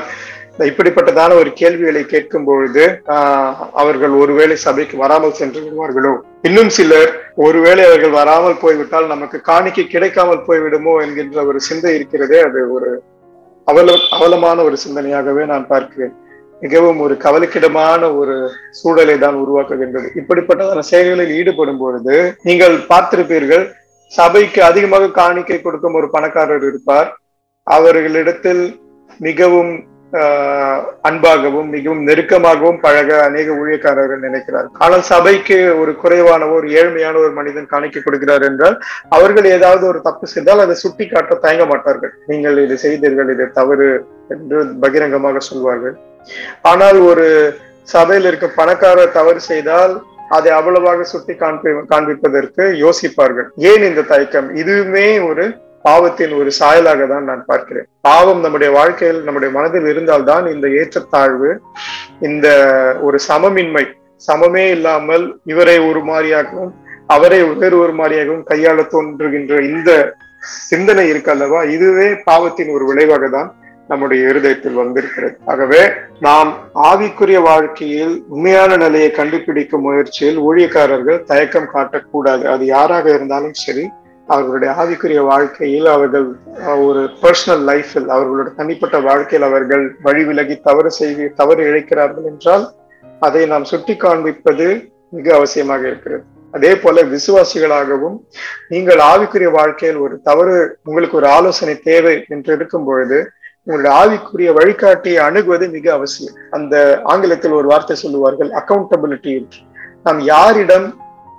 Speaker 3: இப்படிப்பட்டதான ஒரு கேள்விகளை கேட்கும் பொழுது ஆஹ் அவர்கள் ஒருவேளை சபைக்கு வராமல் சென்று விடுவார்களோ இன்னும் சிலர் ஒருவேளை அவர்கள் வராமல் போய்விட்டால் நமக்கு காணிக்கை கிடைக்காமல் போய்விடுமோ என்கின்ற ஒரு சிந்தை இருக்கிறதே அது ஒரு அவல அவலமான ஒரு சிந்தனையாகவே நான் பார்க்கிறேன். மிகவும் ஒரு கவலைக்கிடமான ஒரு சூழலை தான் உருவாக்குகின்றது. இப்படிப்பட்டதான செயல்களில் ஈடுபடும் பொழுது நீங்கள் பார்த்திருப்பீர்கள் சபைக்கு அதிகமாக காணிக்கை கொடுக்கும் ஒரு பணக்காரர் இருப்பார். அவர்களிடத்தில் மிகவும் அன்பாகவும் மிகவும் நெருக்கமாகவும் பழக அநேக ஊழியக்காரர்கள் நினைக்கிறார். ஆனால் சபைக்கு ஒரு குறைவான ஒரு ஏழ்மையான ஒரு மனிதன் காணிக்க கொடுக்கிறார் என்றால் அவர்கள் ஏதாவது ஒரு தப்பு செய்தால் அதை சுட்டி காட்ட தயங்க மாட்டார்கள். நீங்கள் இது செய்தீர்கள் இது தவறு என்று பகிரங்கமாக சொல்வார்கள். ஆனால் ஒரு சபையில் இருக்க பணக்காரர் தவறு செய்தால் அதை அவ்வளவாக சுட்டி காண்பி காண்பிப்பதற்கு யோசிப்பார்கள். ஏன் இந்த தயக்கம்? இதுவுமே ஒரு பாவத்தின் ஒரு சாயலாக தான் நான் பார்க்கிறேன். பாவம் நம்முடைய வாழ்க்கையில் நம்முடைய மனதில் இருந்தால்தான் இந்த ஏற்றத்தாழ்வு இந்த ஒரு சமமின்மை சமமே இல்லாமல் இவரை ஒரு மாதிரியாகவும் அவரை வேறு ஒரு மாதிரியாகவும் கையாள தோன்றுகின்ற இந்த சிந்தனை இருக்கு அல்லவா? இதுவே பாவத்தின் ஒரு விளைவாக தான் நம்முடைய இருதயத்தில் வந்திருக்கிறது. ஆகவே நாம் ஆவிக்குரிய வாழ்க்கையில் உண்மையான நிலையை கண்டுபிடிக்கும் முயற்சியில் ஊழியக்காரர்கள் தயக்கம் காட்டக்கூடாது. அது யாராக இருந்தாலும் சரி அவர்களுடைய ஆவிக்குரிய வாழ்க்கையில் அவர்கள் ஒரு பர்சனல் லைஃபில் அவர்களுடைய தனிப்பட்ட வாழ்க்கையில் அவர்கள் வழி விலகி தவறு செய்து தவறு இழைக்கிறார்கள் என்றால் அதை நாம் சுட்டி காண்பிப்பது மிக அவசியமாக இருக்கிறது. அதே போல விசுவாசிகளாகவும் நீங்கள் ஆவிக்குரிய வாழ்க்கையில் ஒரு தவறு உங்களுக்கு ஒரு ஆலோசனை தேவை என்று இருக்கும் பொழுது உங்களுடைய ஆவிக்குரிய வழிகாட்டியை அணுகுவது மிக அவசியம். அந்த ஆங்கிலத்தில் ஒரு வார்த்தை சொல்லுவார்கள் அக்கௌண்டபிலிட்டி என்று. நாம் யாரிடம்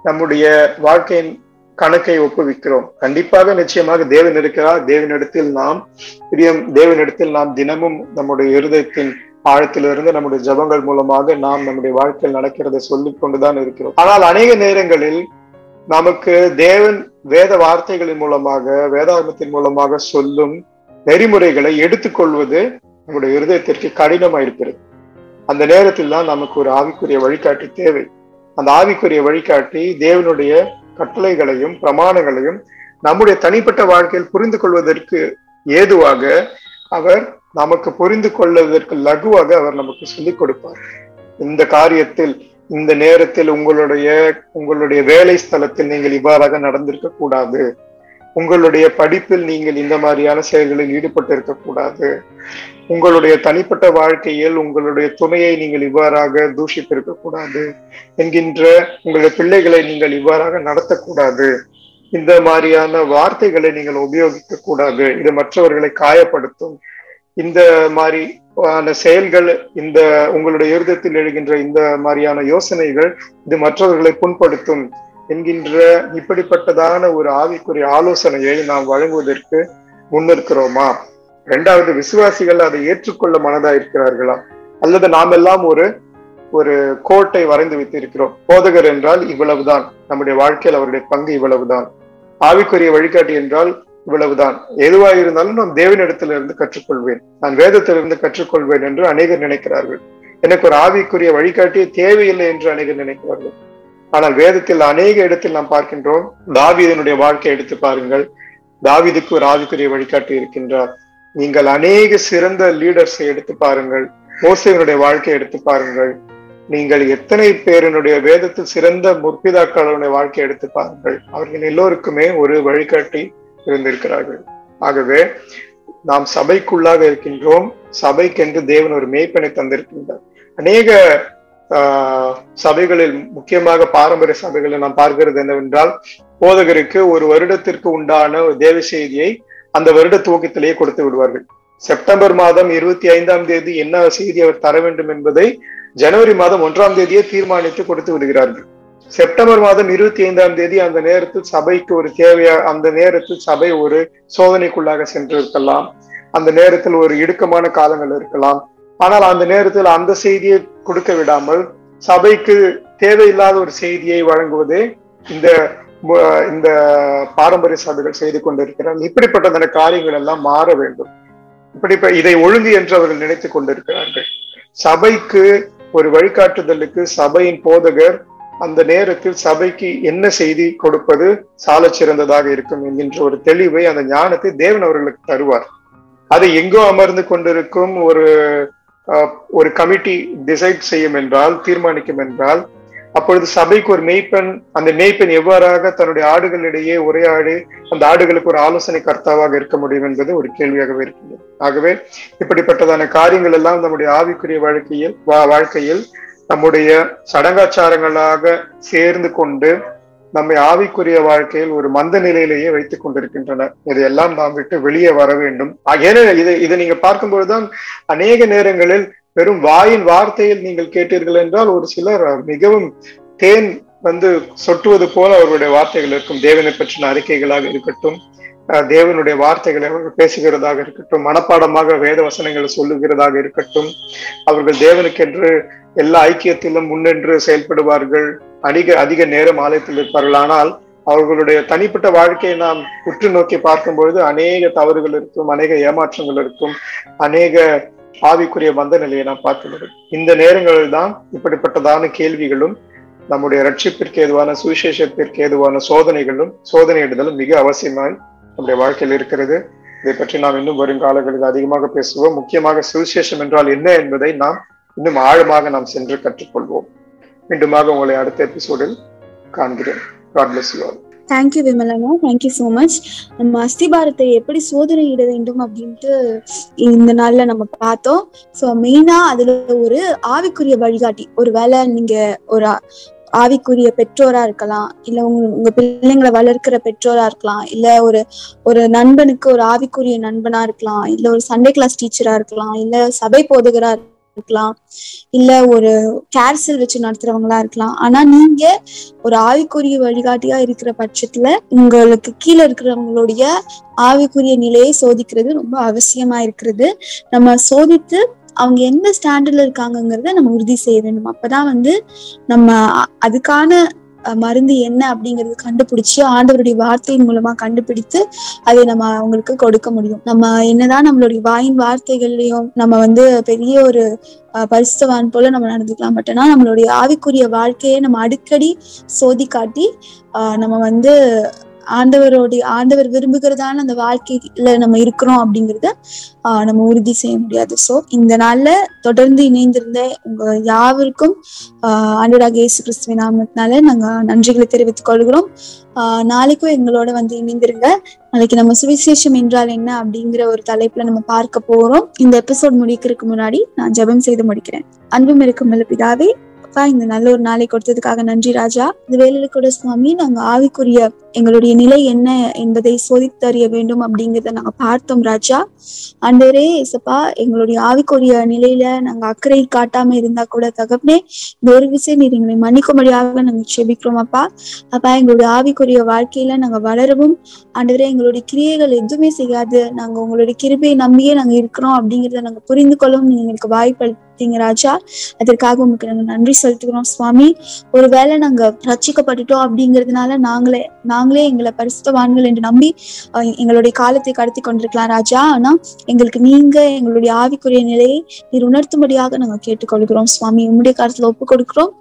Speaker 3: நம்முடைய வாழ்க்கையின் கணக்கை ஒப்புவிக்கிறோம். கண்டிப்பாக நிச்சயமாக தேவன் இருக்கிறார். தேவனிடத்தில் நாம் பிரியம். தேவனிடத்தில் நாம் தினமும் நம்முடைய இருதயத்தின் ஆழத்திலிருந்து நம்முடைய ஜபங்கள் மூலமாக நாம் நம்முடைய வாழ்க்கையில் நடக்கிறதை சொல்லிக் கொண்டுதான் இருக்கிறோம். ஆனால் அநேக நேரங்களில் நமக்கு தேவன் வேத வார்த்தைகளின் மூலமாக வேதாகமத்தின் மூலமாக சொல்லும் நெறிமுறைகளை எடுத்துக்கொள்வது நம்முடைய இருதயத்திற்கு கடினமாயிருக்கிறது அந்த நேரத்தில் தான் நமக்கு ஒரு ஆவிக்குரிய வழிகாட்டி தேவை. அந்த ஆவிக்குரிய வழிகாட்டி தேவனுடைய கட்டளைகளையும் பிரமாணங்களையும் நம்முடைய தனிப்பட்ட வாழ்க்கையில் புரிந்து கொள்வதற்கு ஏதுவாக அவர் நமக்கு புரிந்து கொள்வதற்கு லகுவாக அவர் நமக்கு சொல்லிக் கொடுப்பார். இந்த காரியத்தில் இந்த நேரத்தில் உங்களுடைய உங்களுடைய வேலை ஸ்தலத்தில் நீங்கள் இவ்வாறாக நடந்திருக்க கூடாது. உங்களுடைய படிப்பில் நீங்கள் இந்த மாதிரியான செயல்களில் ஈடுபட்டு இருக்கக்கூடாது உங்களுடைய தனிப்பட்ட வாழ்க்கையில் உங்களுடைய துணையை நீங்கள் இவ்வாறாக தூஷித்திருக்க கூடாது என்கின்ற உங்களுடைய பிள்ளைகளை நீங்கள் இவ்வாறாக நடத்தக்கூடாது. இந்த மாதிரியான வார்த்தைகளை நீங்கள் உபயோகிக்க கூடாது இது மற்றவர்களை காயப்படுத்தும். இந்த மாதிரி செயல்கள் இந்த உங்களுடைய இருதத்தில் எழுகின்ற இந்த மாதிரியான யோசனைகள் இது மற்றவர்களை புண்படுத்தும். என்கின்ற இப்படிப்பட்டதான ஒரு ஆவிக்குரிய ஆலோசனையை நாம் வழங்குவதற்கு முன்னிற்கிறோமா? இரண்டாவது விசுவாசிகள் அதை ஏற்றுக்கொள்ள மனதா இருக்கிறார்களா? அல்லது நாம் எல்லாம் ஒரு ஒரு கோட்டை வரைந்து வைத்திருக்கிறோம். போதகர் என்றால் இவ்வளவுதான். நம்முடைய வாழ்க்கையில் அவருடைய பங்கு இவ்வளவுதான். ஆவிக்குரிய வழிகாட்டி என்றால் இவ்வளவுதான். எதுவாக இருந்தாலும் நான் தேவனிடத்திலிருந்து கற்றுக்கொள்வேன். நான் வேதத்திலிருந்து கற்றுக்கொள்வேன் என்று அநேகர் நினைக்கிறார்கள். எனக்கு ஒரு ஆவிக்குரிய வழிகாட்டியே தேவையில்லை என்று அநேகர் நினைக்கிறார்கள். ஆனால் வேதத்தில் அநேக இடத்தில் நாம் பார்க்கின்றோம். தாவீதனுடைய வாழ்க்கை எடுத்து பாருங்கள். தாவீதுக்கு ஒரு ஆவிக்குரிய வழிகாட்டி இருக்கின்றார். நீங்கள் அநேக சிறந்த லீடர்ஸை எடுத்து பாருங்கள். மோசையினுடைய வாழ்க்கையை எடுத்து பாருங்கள். நீங்கள் எத்தனை பேரினுடைய வேதத்தில் சிறந்த முற்பிதாக்களுடைய வாழ்க்கையை எடுத்து பாருங்கள். அவர்கள் எல்லோருக்குமே ஒரு வழிகாட்டி இருந்திருக்கிறார்கள். ஆகவே நாம் சபைக்குள்ளாக இருக்கின்றோம். சபைக்கென்று தேவன் ஒரு மேய்ப்பனை தந்திருக்கின்றார். அநேக சபைகளில் முக்கியமாக பாரம்பரிய சபைகளில் நாம் பார்க்கிறது என்னவென்றால் போதகருக்கு ஒரு வருடத்திற்கு உண்டான தேவ செய்தியை அந்த வருட துவக்கத்திலேயே கொடுத்து விடுவார்கள். செப்டம்பர் மாதம் இருபத்தி ஐந்தாம் தேதி என்ன செய்தி அவர் தர வேண்டும் என்பதை ஜனவரி மாதம் ஒன்றாம் தேதியே தீர்மானித்து கொடுத்து விடுகிறார்கள். செப்டம்பர் மாதம் இருபத்தி ஐந்தாம் தேதி அந்த நேரத்தில் சபைக்கு ஒரு தேவையா அந்த நேரத்தில் சபை ஒரு சோதனைக்குள்ளாக சென்றிருக்கலாம். அந்த நேரத்தில் ஒரு இடுக்கமான காலங்கள் இருக்கலாம். ஆனால் அந்த நேரத்தில் அந்த செய்தியை கொடுக்க விடாமல் சபைக்கு தேவையில்லாத ஒரு செய்தியை வழங்குவதே இந்த இந்த பாரம்பரிய சபைகள் செய்து கொண்டிருக்கிறார்கள். இப்படிப்பட்டதான காரியங்கள் எல்லாம் மாற வேண்டும். இப்படி இதை ஒழுங்கு என்று அவர்கள் நினைத்துக் கொண்டிருக்கிறார்கள். சபைக்கு ஒரு வழிகாட்டுதலுக்கு சபையின் போதகர் அந்த நேரத்தில் சபைக்கு என்ன செய்தி கொடுப்பது சால சிறந்ததாக இருக்கும் என்கின்ற ஒரு தெளிவை அந்த ஞானத்தை தேவன் அவர்களுக்கு தருவார். அதை எங்கோ அமர்ந்து கொண்டிருக்கும் ஒரு ஒரு கமிட்டி டிசைட் செய்யும் என்றால் தீர்மானிக்கும் என்றால் அப்பொழுது சபைக்கு ஒரு மெய்ப்பெண் அந்த மெய்ப்பெண் எவ்வாறாக தன்னுடைய ஆடுகளிடையே உரையாடி அந்த ஆடுகளுக்கு ஒரு ஆலோசனை கர்த்தாவாக இருக்க முடியும் என்பது ஒரு கேள்வியாகவே இருக்கிறது ஆகவே இப்படிப்பட்டதான காரியங்கள் எல்லாம் நம்முடைய ஆவிக்குரிய வாழ்க்கையில் வா- வாழ்க்கையில் நம்முடைய சடங்காச்சாரங்களாக சேர்ந்து கொண்டு நம்மை ஆவிக்குரிய வாழ்க்கையில் ஒரு மந்த நிலையிலேயே வைத்துக் கொண்டிருக்கின்றன. இதையெல்லாம் நாம் விட்டு வெளியே வர வேண்டும். ஏன்னா இதை இதை நீங்க பார்க்கும்பொழுதுதான் அநேக நேரங்களில் வெறும் வாயின் வார்த்தையில் நீங்கள் கேட்டீர்கள் என்றால் ஒரு சிலர் மிகவும் தேன் வந்து சொட்டுவது போல அவருடைய வார்த்தைகள் இருக்கும். தேவனை பற்றின அறிக்கைகளாக இருக்கட்டும் தேவனுடைய வார்த்தைகளை அவர்கள் பேசுகிறதாக இருக்கட்டும் மனப்பாடமாக வேத வசனங்களை சொல்லுகிறதாக இருக்கட்டும் அவர்கள் தேவனுக்கென்று எல்லா ஐக்கியத்திலும் முன்னின்று செயல்படுவார்கள் அதிக அதிக நேரம் ஆலயத்தில் இருப்பார்கள். ஆனால் அவர்களுடைய தனிப்பட்ட வாழ்க்கையை நாம் உற்று நோக்கி பார்க்கும் பொழுது அநேக தவறுகள் இருக்கும் அநேக ஏமாற்றங்கள் இருக்கும் அநேக ஆவிக்குரிய மந்த நிலையை நாம் பார்க்கிறோம் இந்த நேரங்களில் தான் இப்படிப்பட்டதான கேள்விகளும் நம்முடைய ரட்சிப்பிற்கு ஏதுவான சுவிசேஷத்திற்கு ஏதுவான சோதனைகளும் சோதனையிடுதலும் மிக அவசியமாய் நம்முடைய வாழ்க்கையில் இருக்கிறது. இதை பற்றி நாம் இன்னும் வரும் காலங்களில் அதிகமாக பேசுவோம். முக்கியமாக சுவிசேஷம் என்றால் என்ன என்பதை நாம் இன்னும் ஆழமாக நாம் சென்று கற்றுக்கொள்வோம். மீண்டுமாக உங்களை அடுத்த எபிசோடில் காண்கிறேன். God bless you
Speaker 2: thank you விமலனா thank you so much நம்ம அஸ்திபாரத்தை எப்படி சோதனையிட வேண்டும் அப்படின்ட்டு இந்த நாள்ல நம்ம பார்த்தோம். ஸோ மெயினா அதுல ஒரு ஆவிக்குரிய வழிகாட்டி ஒரு வேலை நீங்க ஒரு ஆவிக்குரிய பெற்றோரா இருக்கலாம் இல்ல உங்க உங்க பிள்ளைங்களை வளர்க்கிற பெற்றோரா இருக்கலாம் இல்ல ஒரு ஒரு நண்பனுக்கு ஒரு ஆவிக்குரிய நண்பனா இருக்கலாம் இல்ல ஒரு சண்டே கிளாஸ் டீச்சரா இருக்கலாம் இல்ல சபை போதகரா இருக்கலாம் இல்ல ஒரு கேர்சல் வச்சு நடத்துறவங்களா இருக்கலாம். ஆனா நீங்க ஒரு ஆவிக்குரிய வழிகாட்டியா இருக்கிற பட்சத்துல உங்களுக்கு கீழே இருக்கிறவங்களுடைய ஆவிக்குரிய நிலையை சோதிக்கிறது ரொம்ப அவசியமா இருக்கிறது. நம்ம சோதித்து அவங்க எந்த ஸ்டாண்டர்ட்ல இருக்காங்கங்கிறத நம்ம உறுதி செய்ய வேண்டும் அப்பதான் வந்து நம்ம அதுக்கான அஹ், மருந்து என்ன அப்படிங்கறது கண்டுபிடிச்சு ஆண்டவருடைய வார்த்தையின் மூலமா கண்டுபிடித்து அதை நம்ம அவங்களுக்கு கொடுக்க முடியும். நம்ம என்னதான் நம்மளுடைய வாயின் வார்த்தைகள்லயும் நம்ம வந்து பெரிய ஒரு அஹ், பரிசுத்தவான் போல நம்ம நடந்துக்கலாம். பட் ஆனா நம்மளுடைய ஆவிக்குரிய வாழ்க்கையை நம்ம அடிக்கடி சோதி காட்டி ஆஹ் நம்ம வந்து ஆண்டவரோடைய ஆண்டவர் விரும்புகிறதான அந்த வாழ்க்கையில நம்ம இருக்கிறோம் அப்படிங்கிறத ஆஹ் நம்ம உறுதி செய்ய முடியாது. சோ இந்த நாள்ல தொடர்ந்து இணைந்திருந்த உங்க யாவருக்கும் ஆஹ் ஆண்டவராக இயேசு கிறிஸ்துவ நாமத்தினால நாங்க நன்றிகளை தெரிவித்துக் கொள்கிறோம். ஆஹ் நாளைக்கும் எங்களோட வந்து இணைந்திருங்க. நாளைக்கு நம்ம சுவிசேஷம் என்றால் என்ன அப்படிங்கிற ஒரு தலைப்புல நம்ம பார்க்க போறோம். இந்த எபிசோட் முடிக்கிறதுக்கு முன்னாடி நான் ஜெபம் செய்து முடிக்கிறேன். அன்பும் இருக்கும் பிதாவே அப்பா இந்த நல்ல ஒரு நாளை கொடுத்ததுக்காக நன்றி ராஜா. இந்த வேலையில கூட சுவாமி நாங்க ஆவிக்குரிய எங்களுடைய நிலை என்ன என்பதை சோதித்தறிய வேண்டும் அப்படிங்கிறத நாங்க பார்த்தோம் ராஜா. ஆண்டவரே இசப்பா எங்களுடைய ஆவிக்குரிய நிலையில நாங்க அக்கறை காட்டாம இருந்தா கூட தகப்பனே ஒரு விஷயம் நீர் எங்களை மன்னிக்கும்படியாக நாங்க செபிக்கிறோம் அப்பா. அப்பா எங்களுடைய ஆவிக்குரிய வாழ்க்கையில நாங்க வளரவும் ஆண்டவரே எங்களுடைய கிரியைகள் எதுவுமே செய்யாது. நாங்க உங்களுடைய கிருபையை நம்பியே நாங்க இருக்கிறோம் அப்படிங்கிறத நாங்க புரிந்து கொள்ளவும் நீங்க எங்களுக்கு வாய்ப்படுத்தீங்க ராஜா. அதற்காக உங்களுக்கு நாங்க நன்றி செலுத்துகிறோம் சுவாமி. ஒருவேளை நாங்க ரச்சிக்கப்பட்டுட்டோம் அப்படிங்கிறதுனால நாங்களே நாங்களே எங்களை பரிசுத்தவான்கள் என்று நம்பி எங்களுடைய காலத்தை கடத்தி கொண்டிருக்கலாம் ராஜா. ஆனா எங்களுக்கு நீங்க எங்களுடைய ஆவிக்குரிய நிலையை நீர் உணர்த்தும்படியாக நாங்க கேட்டுக்கொள்கிறோம் சுவாமி. உங்களுடைய காலத்துல ஒப்பு கொடுக்கிறோம்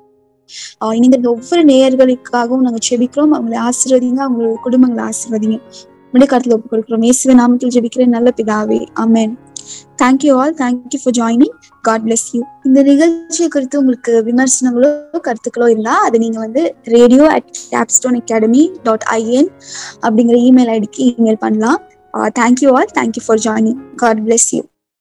Speaker 2: ஆஹ் இந்த ஒவ்வொரு நேயர்களுக்காகவும் நாங்க செபிக்கிறோம் அவங்களை ஆசீர்வதிங்க அவங்களுடைய குடும்பங்களை ஆசீர்வதிங்க. உம்முடைய காலத்துல ஒப்பு கொடுக்கிறோம் இயேசுவின் நாமத்தில் ஜெபிக்கிற நல்ல பிதாவே. Amen thank you all thank you for joining God bless you இந்த நிகழ்ச்சியை குறித்து உங்களுக்கு விமர்சனங்களோ கருத்துக்களோ இருந்தா அதை நீங்க வந்து radio at Capstone Academy dot IN அப்படிங்கிற இமெயில் ஐடிக்கு இமெயில் பண்ணலாம். Thank you all thank you for joining God bless you